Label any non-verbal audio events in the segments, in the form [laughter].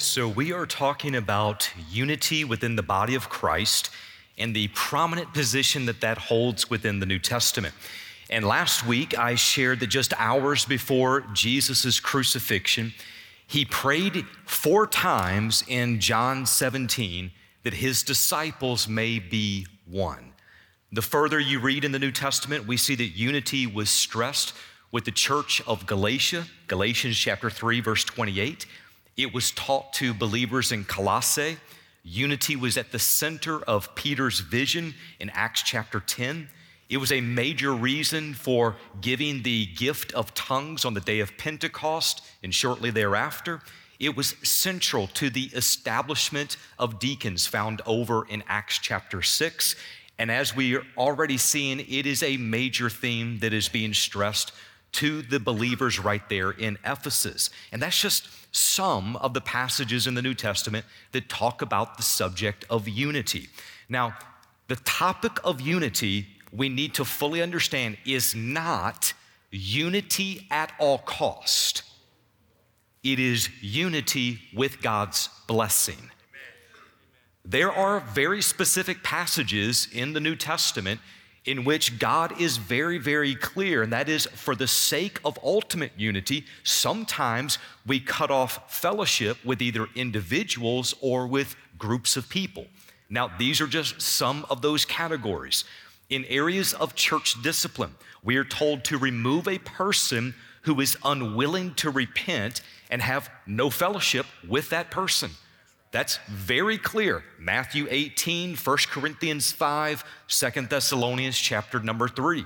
So, we are talking about unity within the body of Christ and the prominent position that that holds within the New Testament. And last week, I shared that just hours before Jesus' crucifixion, he prayed four times in John 17 that his disciples may be one. The further you read in the New Testament, we see that unity was stressed with the church of Galatia, Galatians chapter 3, verse 28. It was taught to believers in Colossae. Unity was at the center of Peter's vision in Acts chapter 10. It was a major reason for giving the gift of tongues on the day of Pentecost and shortly thereafter. It was central to the establishment of deacons found over in Acts chapter 6. And as we are already seeing, it is a major theme that is being stressed to the believers right there in Ephesus. And that's just some of the passages in the New Testament that talk about the subject of unity. Now, the topic of unity we need to fully understand is not unity at all cost. It is unity with God's blessing. There are very specific passages in the New Testament in which God is very, very clear, and that is for the sake of ultimate unity, sometimes we cut off fellowship with either individuals or with groups of people. Now, these are just some of those categories. In areas of church discipline, we are told to remove a person who is unwilling to repent and have no fellowship with that person. That's very clear. Matthew 18, 1 Corinthians 5, 2 Thessalonians chapter number 3.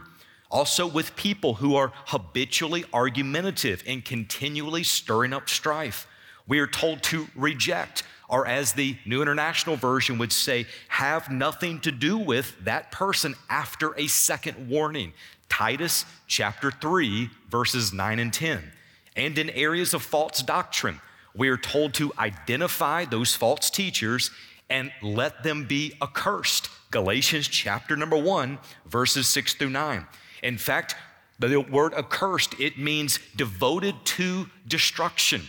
Also, with people who are habitually argumentative and continually stirring up strife. We are told to reject, or as the New International Version would say, have nothing to do with that person after a second warning. Titus chapter 3, verses 9 and 10. And in areas of false doctrine, we are told to identify those false teachers and let them be accursed. Galatians chapter number one, verses six through nine. In fact, the word accursed, it means devoted to destruction.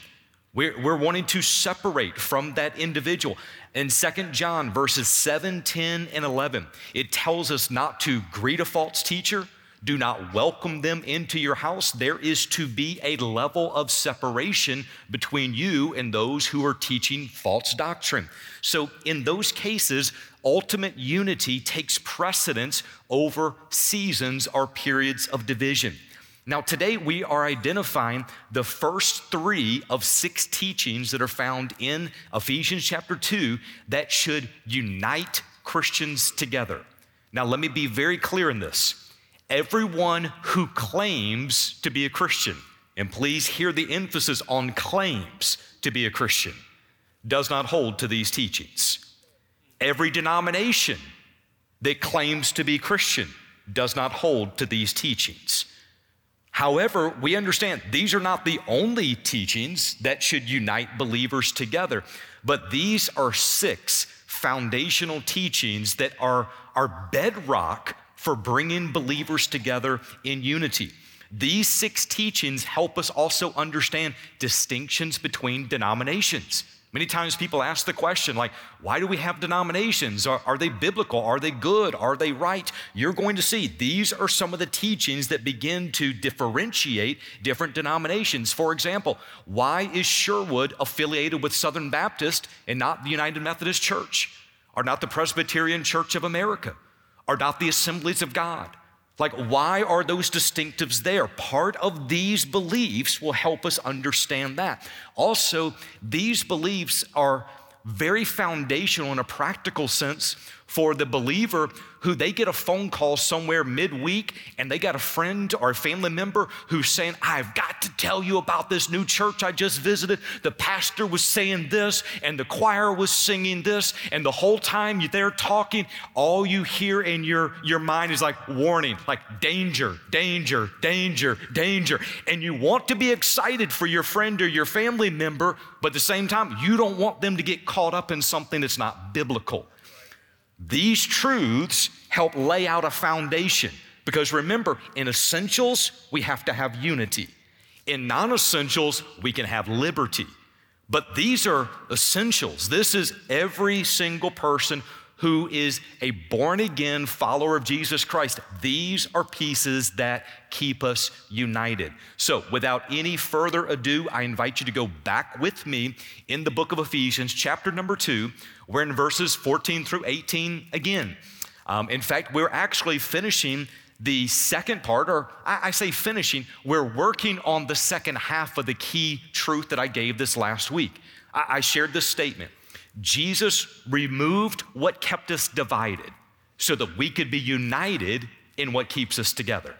We're, we're wanting to separate from that individual. In Second John verses 7, 10, and 11, it tells us not to greet a false teacher, do not welcome them into your house. There is to be a level of separation between you and those who are teaching false doctrine. So, in those cases, ultimate unity takes precedence over seasons or periods of division. Now, today we are identifying the first three of six teachings that are found in Ephesians chapter 2 that should unite Christians together. Now, let me be very clear in this everyone who claims to be a Christian, and please hear the emphasis on claims to be a Christian, does not hold to these teachings. Every denomination that claims to be Christian does not hold to these teachings. However, we understand these are not the only teachings that should unite believers together, but these are six foundational teachings that are our bedrock for bringing believers together in unity. These six teachings help us also understand distinctions between denominations. Many times people ask the question, like, why do we have denominations? Are, are, they biblical? Are they good? Are they right? You're going to see these are some of the teachings that begin to differentiate different denominations. For example, why is Sherwood affiliated with Southern Baptist and not the United Methodist Church or not the Presbyterian Church of America? Are not the assemblies of God. Like, why are those distinctives there? Part of these beliefs will help us understand that. Also, these beliefs are very foundational in a practical sense for the believer who they get a phone call somewhere midweek and they got a friend or a family member who's saying, I've got to tell you about this new church I just visited. The pastor was saying this and the choir was singing this. And the whole time they're talking, all you hear in your, your mind is like warning, like danger, danger, danger, danger. And you want to be excited for your friend or your family member, but at the same time, you don't want them to get caught up in something that's not biblical. These truths help lay out a foundation because remember, in essentials, we have to have unity. In non essentials, we can have liberty. But these are essentials. This is every single person who is a born again follower of Jesus Christ. These are pieces that keep us united. So, without any further ado, I invite you to go back with me in the book of Ephesians, chapter number two. We're in verses 14 through 18 again. Um, in fact, we're actually finishing the second part, or I, I say finishing, we're working on the second half of the key truth that I gave this last week. I, I shared this statement Jesus removed what kept us divided so that we could be united in what keeps us together.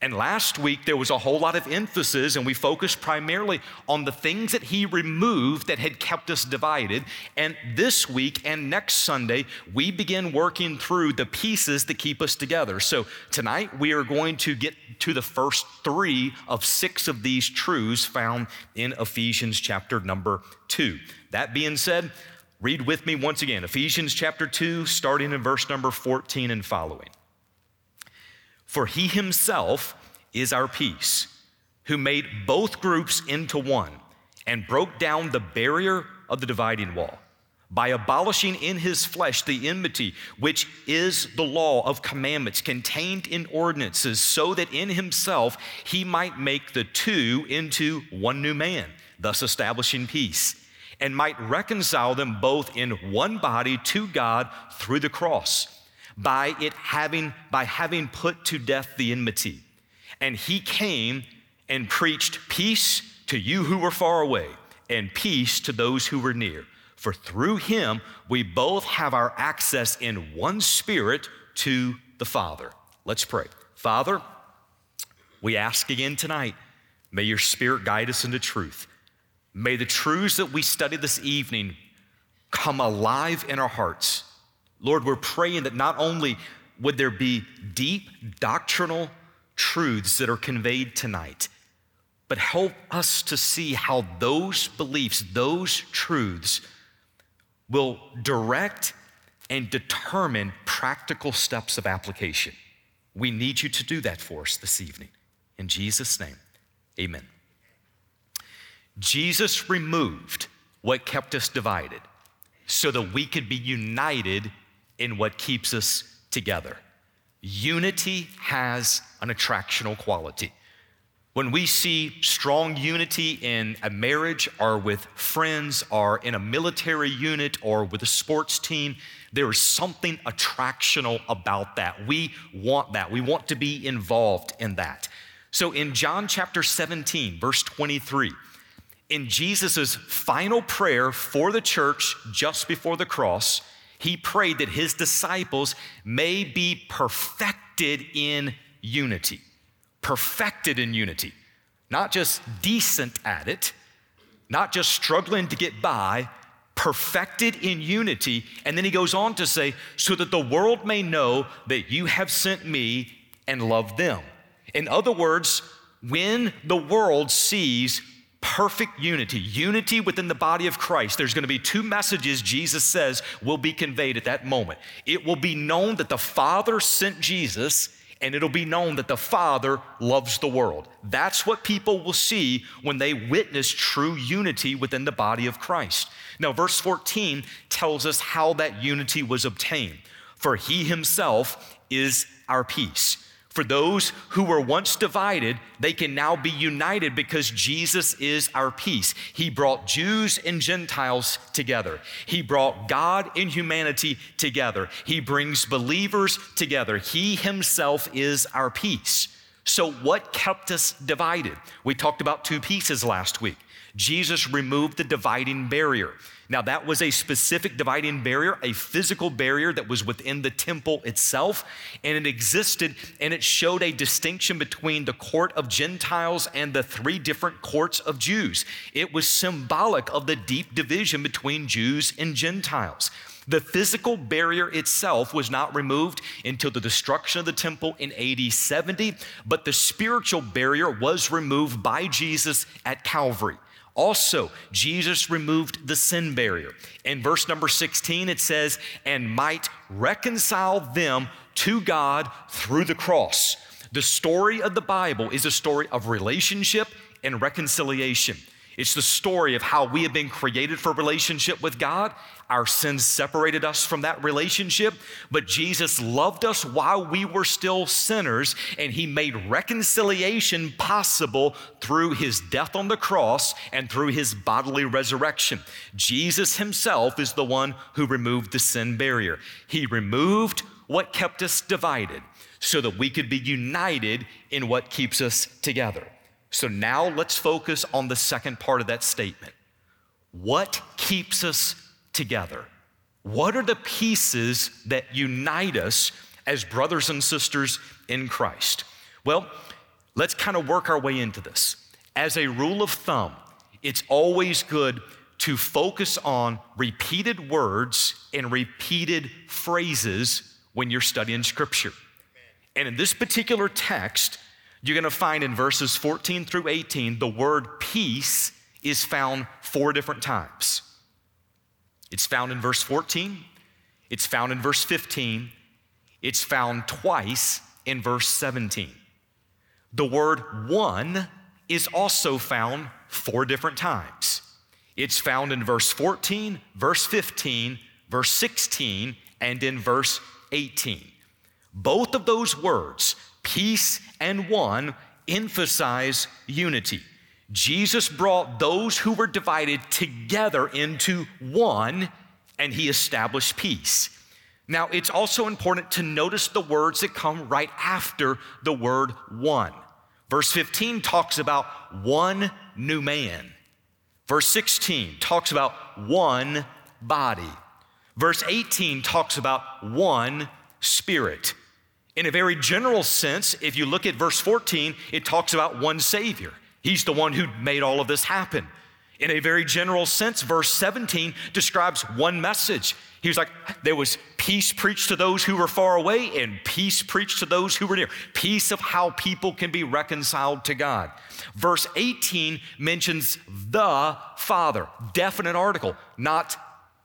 And last week, there was a whole lot of emphasis, and we focused primarily on the things that he removed that had kept us divided. And this week and next Sunday, we begin working through the pieces that keep us together. So tonight, we are going to get to the first three of six of these truths found in Ephesians chapter number two. That being said, read with me once again Ephesians chapter 2, starting in verse number 14 and following. For he himself is our peace, who made both groups into one and broke down the barrier of the dividing wall by abolishing in his flesh the enmity, which is the law of commandments contained in ordinances, so that in himself he might make the two into one new man, thus establishing peace, and might reconcile them both in one body to God through the cross by it having by having put to death the enmity. And he came and preached peace to you who were far away and peace to those who were near. For through him we both have our access in one spirit to the Father. Let's pray. Father, we ask again tonight, may your spirit guide us into truth. May the truths that we study this evening come alive in our hearts Lord, we're praying that not only would there be deep doctrinal truths that are conveyed tonight, but help us to see how those beliefs, those truths, will direct and determine practical steps of application. We need you to do that for us this evening. In Jesus' name, amen. Jesus removed what kept us divided so that we could be united in what keeps us together. Unity has an attractional quality. When we see strong unity in a marriage or with friends or in a military unit or with a sports team, there is something attractional about that. We want that. We want to be involved in that. So in John chapter 17, verse 23, in Jesus' final prayer for the church just before the cross, he prayed that his disciples may be perfected in unity. Perfected in unity. Not just decent at it, not just struggling to get by, perfected in unity. And then he goes on to say, so that the world may know that you have sent me and loved them. In other words, when the world sees perfect unity, unity within the body of Christ. There's going to be two messages Jesus says will be conveyed at that moment. It will be known that the Father sent Jesus, and it'll be known that the Father loves the world. That's what people will see when they witness true unity within the body of Christ. Now, verse 14 tells us how that unity was obtained. For he himself is our peace for those who were once divided, they can now be united because Jesus is our peace. He brought Jews and Gentiles together. He brought God and humanity together. He brings believers together. He himself is our peace. So, what kept us divided? We talked about two pieces last week. Jesus removed the dividing barrier. Now, that was a specific dividing barrier, a physical barrier that was within the temple itself, and it existed and it showed a distinction between the court of Gentiles and the three different courts of Jews. It was symbolic of the deep division between Jews and Gentiles. The physical barrier itself was not removed until the destruction of the temple in AD 70, but the spiritual barrier was removed by Jesus at Calvary. Also, Jesus removed the sin barrier. In verse number 16, it says, and might reconcile them to God through the cross. The story of the Bible is a story of relationship and reconciliation. It's the story of how we have been created for relationship with God. Our sins separated us from that relationship, but Jesus loved us while we were still sinners, and He made reconciliation possible through His death on the cross and through His bodily resurrection. Jesus Himself is the one who removed the sin barrier. He removed what kept us divided so that we could be united in what keeps us together. So now let's focus on the second part of that statement. What keeps us together? What are the pieces that unite us as brothers and sisters in Christ? Well, let's kind of work our way into this. As a rule of thumb, it's always good to focus on repeated words and repeated phrases when you're studying Scripture. And in this particular text, you're going to find in verses 14 through 18, the word peace is found four different times. It's found in verse 14, it's found in verse 15, it's found twice in verse 17. The word one is also found four different times. It's found in verse 14, verse 15, verse 16, and in verse 18. Both of those words, peace and one emphasize unity. Jesus brought those who were divided together into one, and he established peace. Now, it's also important to notice the words that come right after the word one. Verse 15 talks about one new man. Verse 16 talks about one body. Verse 18 talks about one spirit. In a very general sense, if you look at verse 14, it talks about one Savior. He's the one who made all of this happen. In a very general sense, verse 17 describes one message. He was like, there was peace preached to those who were far away and peace preached to those who were near. Peace of how people can be reconciled to God. Verse 18 mentions the Father, definite article, not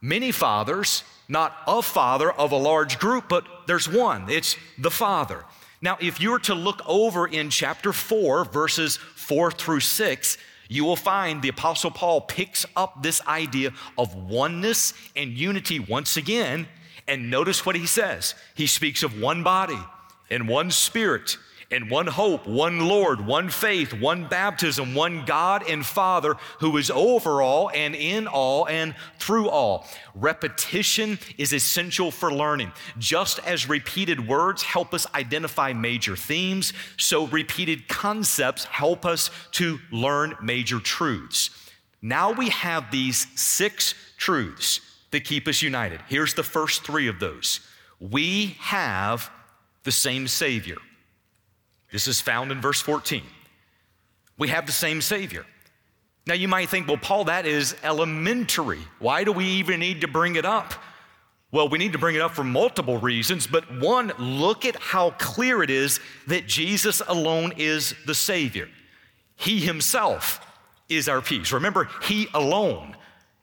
many fathers, not a father of a large group, but there's one. It's the Father. Now, if you were to look over in chapter 4, verses 4 through 6, you will find the Apostle Paul picks up this idea of oneness and unity once again. And notice what he says. He speaks of one body and one spirit and one hope, one Lord, one faith, one baptism, one God and Father who is over all and in all and through all. Repetition is essential for learning. Just as repeated words help us identify major themes, so repeated concepts help us to learn major truths. Now we have these six truths that keep us united. Here's the first three of those. We have the same Savior. This is found in verse 14. We have the same Savior. Now you might think, well, Paul, that is elementary. Why do we even need to bring it up? Well, we need to bring it up for multiple reasons, but one, look at how clear it is that Jesus alone is the Savior. He Himself is our peace. Remember, He alone,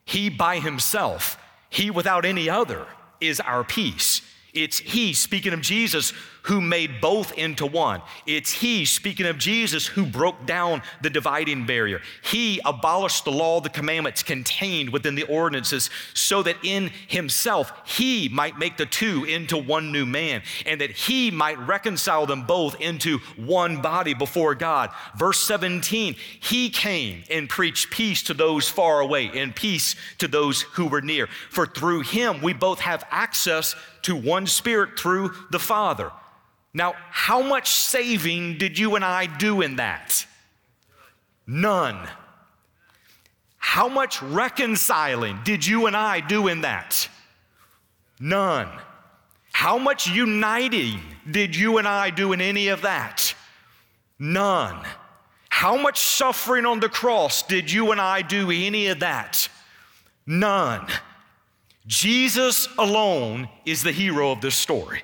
He by Himself, He without any other is our peace. It's He, speaking of Jesus, who made both into one. It's He, speaking of Jesus, who broke down the dividing barrier. He abolished the law, the commandments contained within the ordinances, so that in Himself He might make the two into one new man, and that He might reconcile them both into one body before God. Verse 17 He came and preached peace to those far away and peace to those who were near. For through Him we both have access to one Spirit through the Father. Now, how much saving did you and I do in that? None. How much reconciling did you and I do in that? None. How much uniting did you and I do in any of that? None. How much suffering on the cross did you and I do any of that? None. Jesus alone is the hero of this story.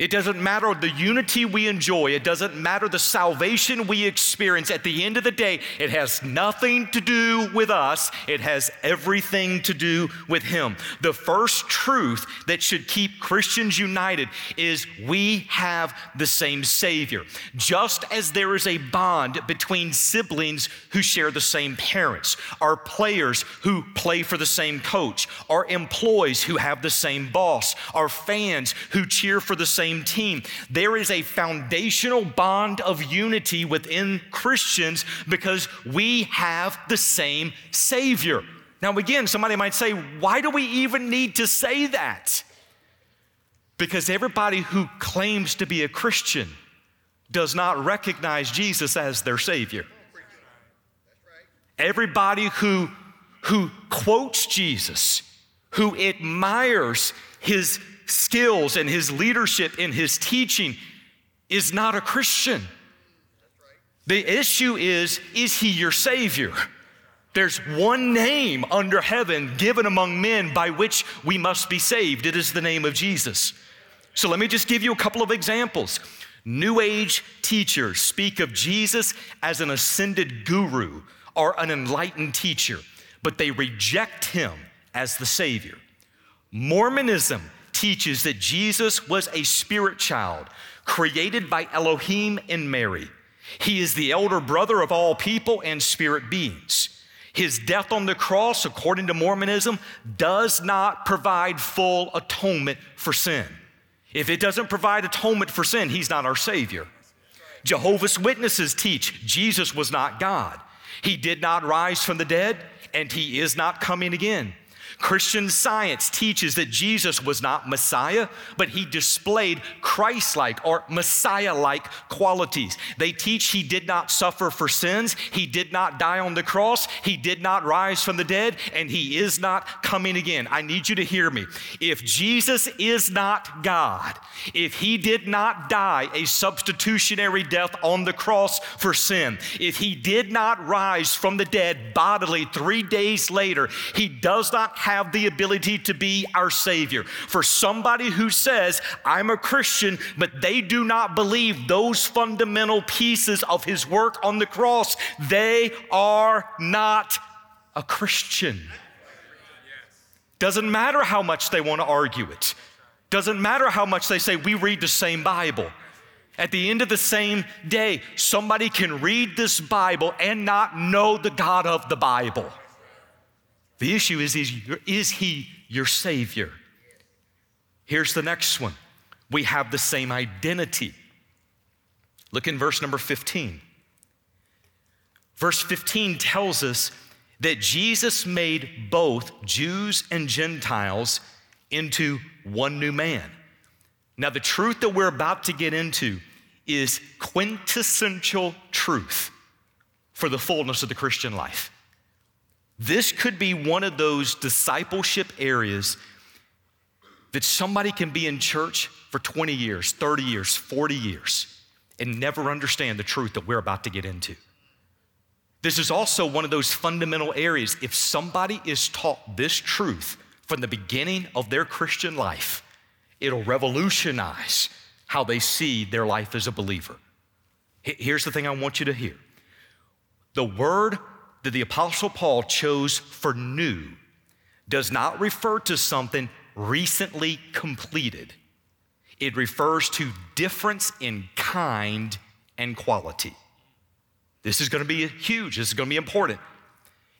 It doesn't matter the unity we enjoy. It doesn't matter the salvation we experience. At the end of the day, it has nothing to do with us. It has everything to do with Him. The first truth that should keep Christians united is we have the same Savior. Just as there is a bond between siblings who share the same parents, our players who play for the same coach, our employees who have the same boss, our fans who cheer for the same same team. There is a foundational bond of unity within Christians because we have the same Savior. Now, again, somebody might say, why do we even need to say that? Because everybody who claims to be a Christian does not recognize Jesus as their Savior. Everybody who, who quotes Jesus, who admires his skills and his leadership in his teaching is not a Christian. The issue is is he your Savior? There's one name under heaven given among men by which we must be saved. It is the name of Jesus. So let me just give you a couple of examples. New Age teachers speak of Jesus as an ascended guru or an enlightened teacher, but they reject him as the Savior. Mormonism teaches that Jesus was a spirit child created by Elohim and Mary. He is the elder brother of all people and spirit beings. His death on the cross, according to Mormonism, does not provide full atonement for sin. If it doesn't provide atonement for sin, he's not our Savior. Jehovah's Witnesses teach Jesus was not God. He did not rise from the dead, and he is not coming again. Christian science teaches that Jesus was not Messiah, but he displayed Christ like or Messiah like qualities. They teach he did not suffer for sins, he did not die on the cross, he did not rise from the dead, and he is not coming again. I need you to hear me. If Jesus is not God, if he did not die a substitutionary death on the cross for sin, if he did not rise from the dead bodily three days later, he does not have have the ability to be our Savior. For somebody who says, I'm a Christian, but they do not believe those fundamental pieces of His work on the cross, they are not a Christian. Doesn't matter how much they want to argue it. Doesn't matter how much they say we read the same Bible. At the end of the same day, somebody can read this Bible and not know the God of the Bible. The issue is, is, is he your Savior? Here's the next one. We have the same identity. Look in verse number 15. Verse 15 tells us that Jesus made both Jews and Gentiles into one new man. Now, the truth that we're about to get into is quintessential truth for the fullness of the Christian life. This could be one of those discipleship areas that somebody can be in church for 20 years, 30 years, 40 years, and never understand the truth that we're about to get into. This is also one of those fundamental areas. If somebody is taught this truth from the beginning of their Christian life, it'll revolutionize how they see their life as a believer. Here's the thing I want you to hear the word that the Apostle Paul chose for new does not refer to something recently completed. It refers to difference in kind and quality. This is going to be huge. This is going to be important.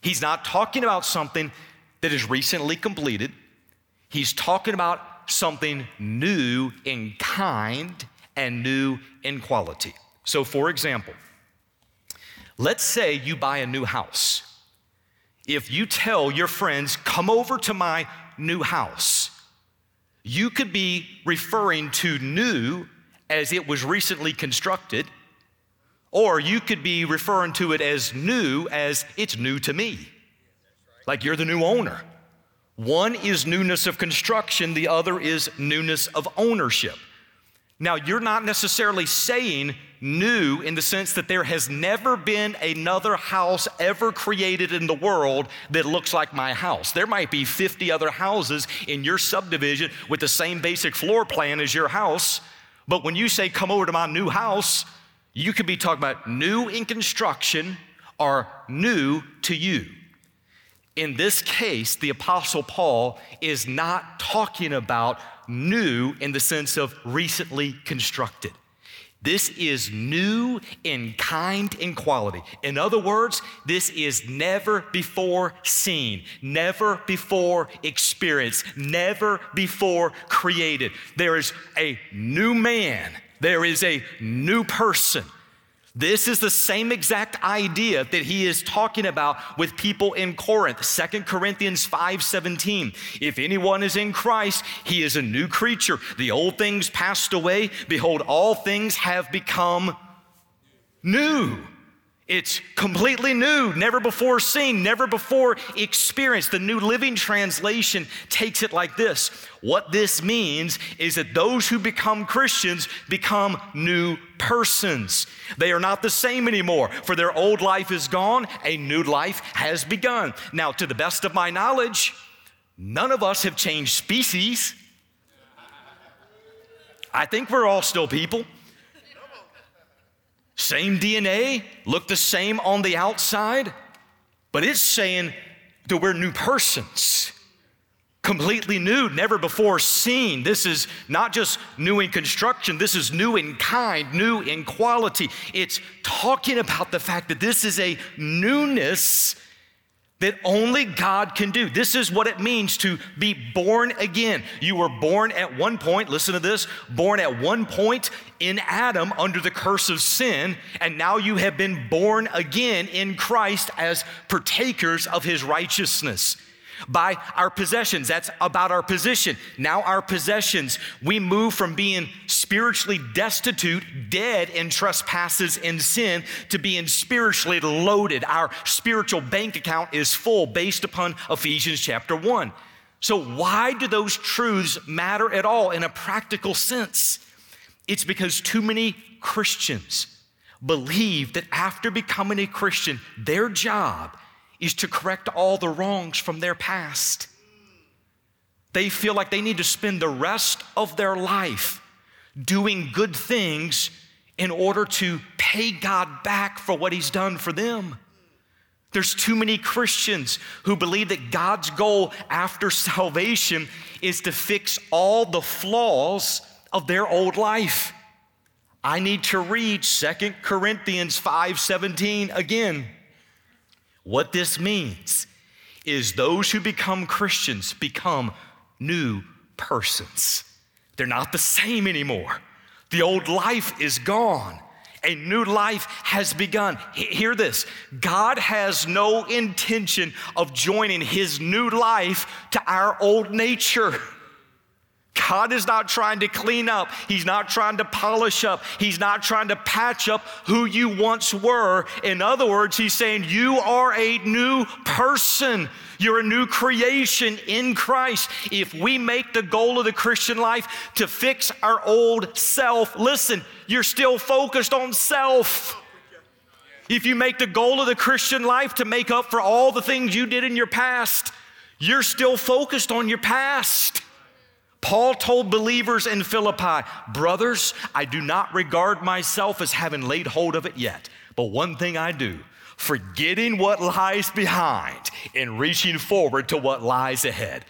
He's not talking about something that is recently completed. He's talking about something new in kind and new in quality. So, for example, Let's say you buy a new house. If you tell your friends, come over to my new house, you could be referring to new as it was recently constructed, or you could be referring to it as new as it's new to me, like you're the new owner. One is newness of construction, the other is newness of ownership. Now, you're not necessarily saying new in the sense that there has never been another house ever created in the world that looks like my house. There might be 50 other houses in your subdivision with the same basic floor plan as your house, But when you say, come over to my new house, you could be talking about new in construction or new to you. In this case, the Apostle Paul is not talking about new in the sense of recently constructed. This is new in kind and quality. In other words, this is never before seen, never before experienced, never before created. There is a new man, there is a new person. This is the same exact idea that he is talking about with people in Corinth. 2 Corinthians 5:17. If anyone is in Christ, he is a new creature. The old things passed away, behold all things have become new. It's completely new, never before seen, never before experienced. The New Living Translation takes it like this What this means is that those who become Christians become new persons. They are not the same anymore, for their old life is gone, a new life has begun. Now, to the best of my knowledge, none of us have changed species. I think we're all still people. Same DNA, look the same on the outside, but it's saying that we're new persons. Completely new, never before seen. This is not just new in construction, this is new in kind, new in quality. It's talking about the fact that this is a newness that only God can do. This is what it means to be born again. You were born at one point, listen to this, born at one point in Adam under the curse of sin, and now you have been born again in Christ as partakers of his righteousness by our possessions. That's about our position. Now, our possessions, we move from being spiritually destitute, dead in trespasses and sin, to being spiritually loaded. Our spiritual bank account is full based upon Ephesians chapter 1. So, why do those truths matter at all in a practical sense? It's because too many Christians believe that after becoming a Christian, their job is to correct all the wrongs from their past. They feel like they need to spend the rest of their life doing good things in order to pay God back for what He's done for them. There's too many Christians who believe that God's goal after [laughs] salvation is to fix all the flaws of their old life. I need to read Second Corinthians 5:17 again. What this means is those who become Christians become new persons. They're not the same anymore. The old life is gone. A new life has begun. Hear this God has no intention of joining his new life to our old nature. God is not trying to clean up. He's not trying to polish up. He's not trying to patch up who you once were. In other words, He's saying you are a new person. You're a new creation in Christ. If we make the goal of the Christian life to fix our old self, listen, you're still focused on self. If you make the goal of the Christian life to make up for all the things you did in your past, you're still focused on your past. Paul told believers in Philippi, Brothers, I do not regard myself as having laid hold of it yet, but one thing I do, forgetting what lies behind and reaching forward to what lies ahead.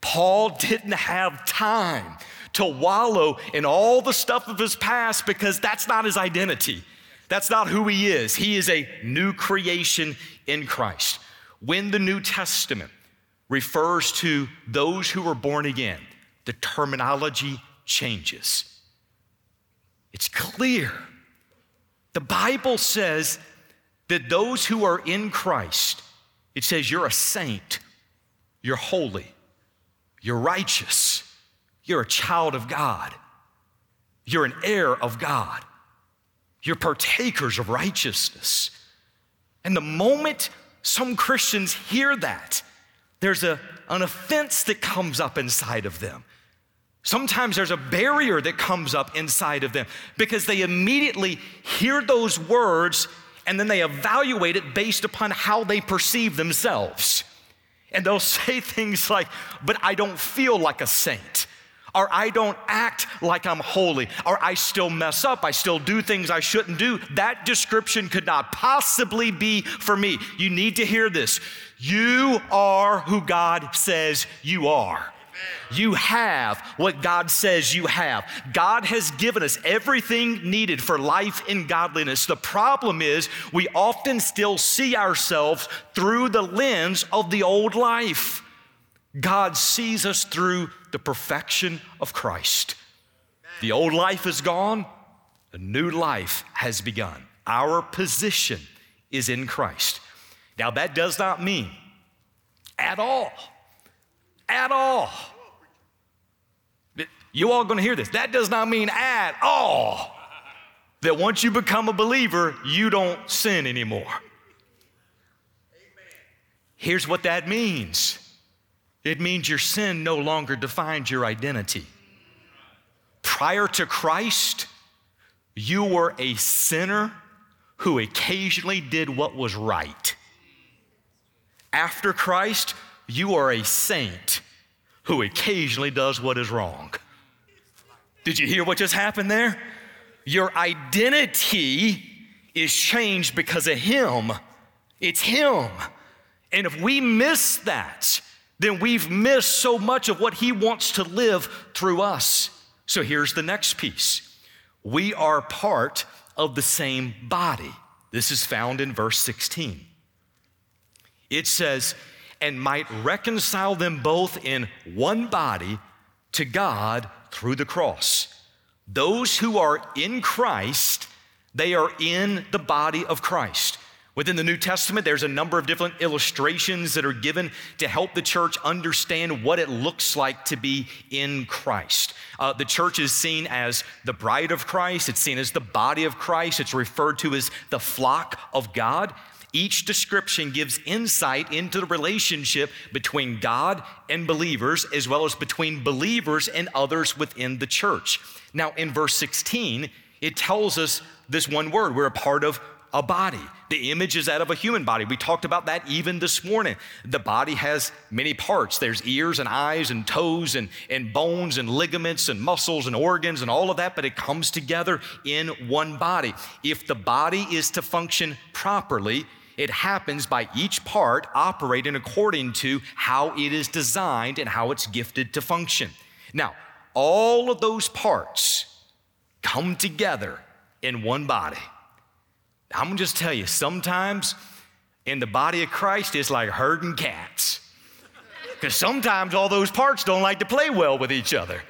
Paul didn't have time to wallow in all the stuff of his past because that's not his identity. That's not who he is. He is a new creation in Christ. When the New Testament refers to those who were born again, the terminology changes. It's clear. The Bible says that those who are in Christ, it says you're a saint, you're holy, you're righteous, you're a child of God, you're an heir of God, you're partakers of righteousness. And the moment some Christians hear that, there's a, an offense that comes up inside of them. Sometimes there's a barrier that comes up inside of them because they immediately hear those words and then they evaluate it based upon how they perceive themselves. And they'll [laughs] say things like, But I don't feel like a saint. or I don't act like I'm holy, or I still mess up, I still do things I shouldn't do, that description could not possibly be for me. You need to hear this. You are who God says you are. You have what God says you have. God has given us everything needed for life in godliness. The problem is we often still see ourselves through the lens of the old life. God sees us through the perfection of Christ. The old life is gone, a new life has begun. Our position is in Christ. Now, that does not mean at all, at all. You all gonna hear this. That does not mean at all that once you become a believer, you don't sin anymore. Here's what that means it means your sin no longer defines your identity. Prior to Christ, you were a sinner who occasionally did what was right. After Christ, you are a saint who occasionally does what is wrong. Did you hear what just happened there? Your identity is changed because of Him. It's Him. And if we miss that, then we've missed so much of what He wants to live through us. So here's the next piece we are part of the same body. This is found in verse 16. It says, and might reconcile them both in one body to God through the cross. Those who are in Christ, they are in the body of Christ. Within the New Testament, there's a number of different illustrations that are given to help the church understand what it looks like to be in Christ. Uh, the church is seen as the bride of Christ, it's seen as the body of Christ, it's referred to as the flock of God. Each description gives insight into the relationship between God and believers, as well as between believers and others within the church. Now, in verse 16, it tells us this one word we're a part of a body. The image is that of a human body. We talked about that even this morning. The body has many parts. There's ears and eyes and toes and, and bones and ligaments and muscles and organs and all of that, but it comes together in one body. If the body is to function properly, it happens by each part operating according to how it is designed and how it's gifted to function. Now, all of those parts come together in one body. I'm gonna just tell you, sometimes in the body of Christ, it's like herding cats. Because sometimes all those parts don't like to play well with each other.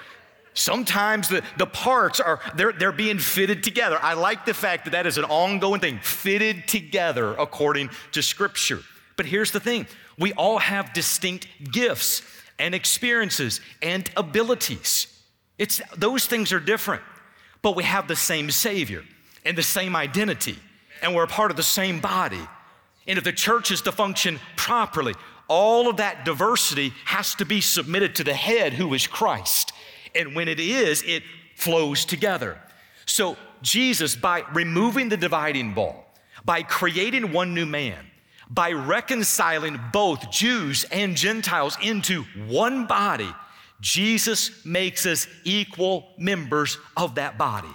Sometimes the, the parts are they're, they're being fitted together. I like the fact that that is an ongoing thing, fitted together according to Scripture. But here's the thing we all have distinct gifts and experiences and abilities. It's, those things are different, but we have the same Savior and the same identity and we're a part of the same body. And if the church is to function properly, all of that diversity has to be submitted to the head who is Christ. And when it is, it flows together. So, Jesus, by removing the dividing wall, by creating one new man, by reconciling both Jews and Gentiles into one body, Jesus makes us equal members of that body.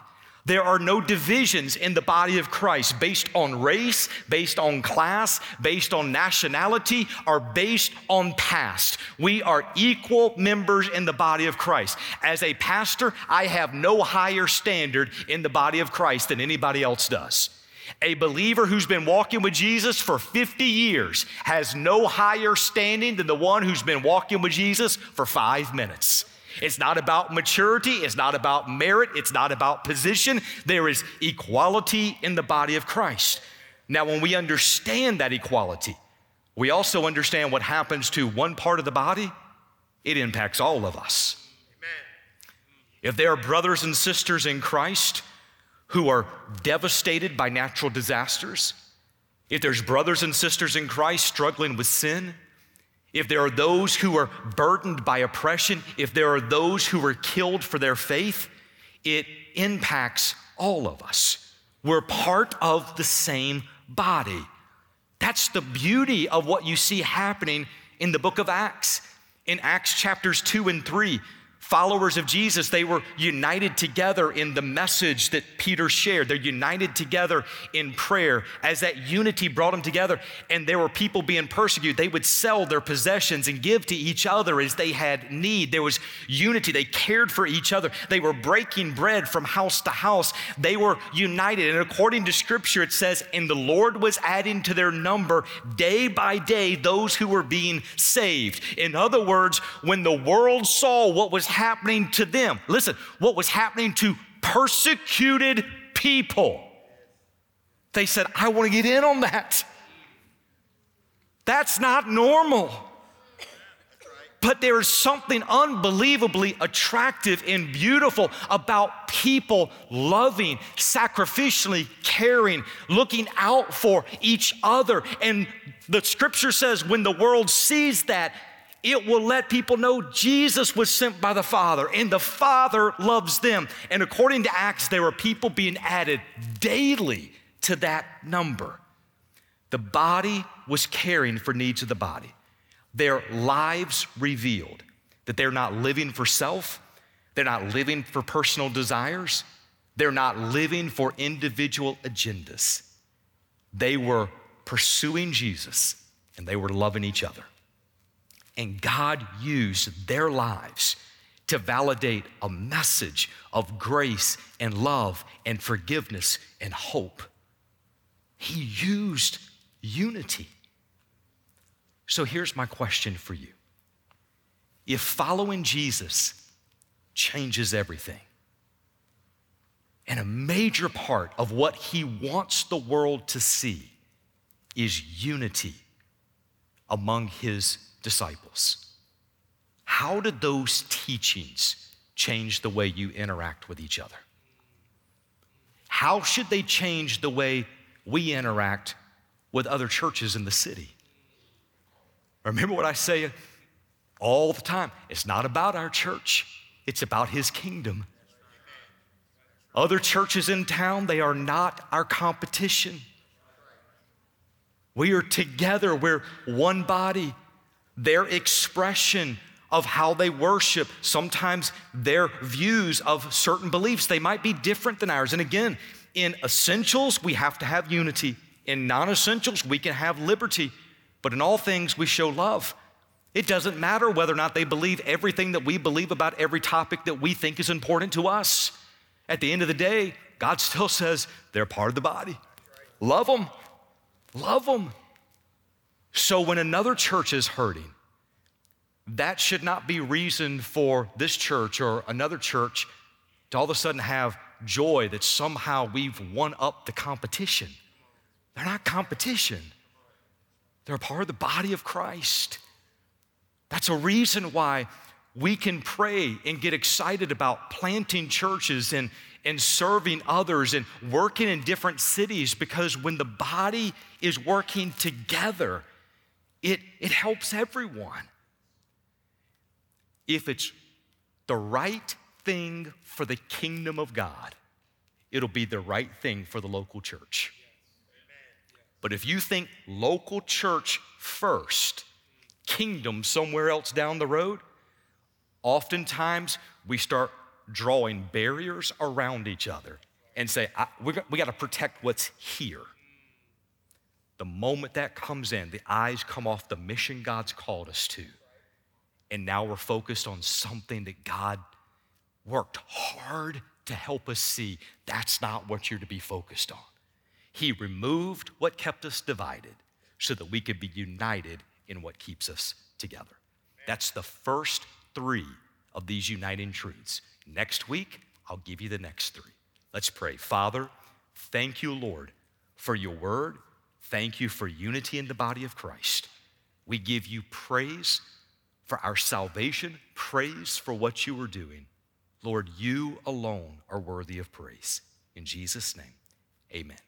There are no divisions in the body of Christ based on race, based on class, based on nationality, or based on past. We are equal members in the body of Christ. As a pastor, I have no higher standard in the body of Christ than anybody else does. A believer who's been walking with Jesus for 50 years has no higher standing than the one who's been walking with Jesus for five minutes. It's not about maturity, it's not about merit, it's not about position. There is equality in the body of Christ. Now, when we understand that equality, we also understand what happens to one part of the body, it impacts all of us. Amen. If there are brothers and sisters in Christ who are devastated by natural disasters, if there's brothers and sisters in Christ struggling with sin, if there are those who are burdened by oppression, if there are those who are killed for their faith, it impacts all of us. We're part of the same body. That's the beauty of what you see happening in the book of Acts. In Acts chapters 2 and 3, Followers of Jesus, they were united together in the message that Peter shared. They're united together in prayer. As that unity brought them together, and there were people being persecuted, they would sell their possessions and give to each other as they had need. There was unity. They cared for each other. They were breaking bread from house to house. They were united. And according to scripture, it says, And the Lord was adding to their number day by day those who were being saved. In other words, when the world saw what was happening to them. Listen, what was happening to persecuted people. They said, I want to get in on that. That's not normal. But there is something unbelievably attractive and beautiful about people loving, sacrificially caring, looking out for each other. And the scripture says when the world sees that, it will let people know Jesus was sent by the Father and the Father loves them. And according to Acts, there were people being added daily to that number. The body was caring for needs of the body. Their lives revealed that they're not living for self, they're not living for personal desires, they're not living for individual agendas. They were pursuing Jesus and they were loving each other. And God used their lives to validate a message of grace and love and forgiveness and hope. He used unity. So here's my question for you If following Jesus changes everything, and a major part of what he wants the world to see is unity among his disciples. How did those teachings change the way you interact with each other? How should they change the way we interact with other churches in the city? Remember what I say all the time it's not about our church, it's about His kingdom. Other churches in town, they are not our competition. We are together, we're one body their expression of how they worship, sometimes their views of certain beliefs, they might be different than ours. And again, in essentials, we have to have unity. In non essentials, we can have liberty. But in all things, we show love. It doesn't matter whether or not they believe everything that we believe about every topic that we think is important to us. At the end of the day, God still says they're part of the body. Love them. Love them. So when another church is hurting, that should not be reason for this church or another church to all of a sudden have joy that somehow we've won up the competition. They're not competition, they're a part of the body of Christ. That's a reason why we can pray and get excited about planting churches and, and serving others and working in different cities because when the body is working together, it, it helps everyone. If it's the right thing for the kingdom of God, it'll be the right thing for the local church. But if you think local church first, kingdom somewhere else down the road, oftentimes we start drawing barriers around each other and say, we got to protect what's here. The moment that comes in, the eyes come off the mission God's called us to. And now we're focused on something that God worked hard to help us see. That's not what you're to be focused on. He removed what kept us divided so that we could be united in what keeps us together. That's the first three of these uniting truths. Next week, I'll give you the next three. Let's pray. Father, thank you, Lord, for your word Thank you for unity in the body of Christ. We give you praise for our salvation, praise for what you are doing. Lord, you alone are worthy of praise. In Jesus' name, amen.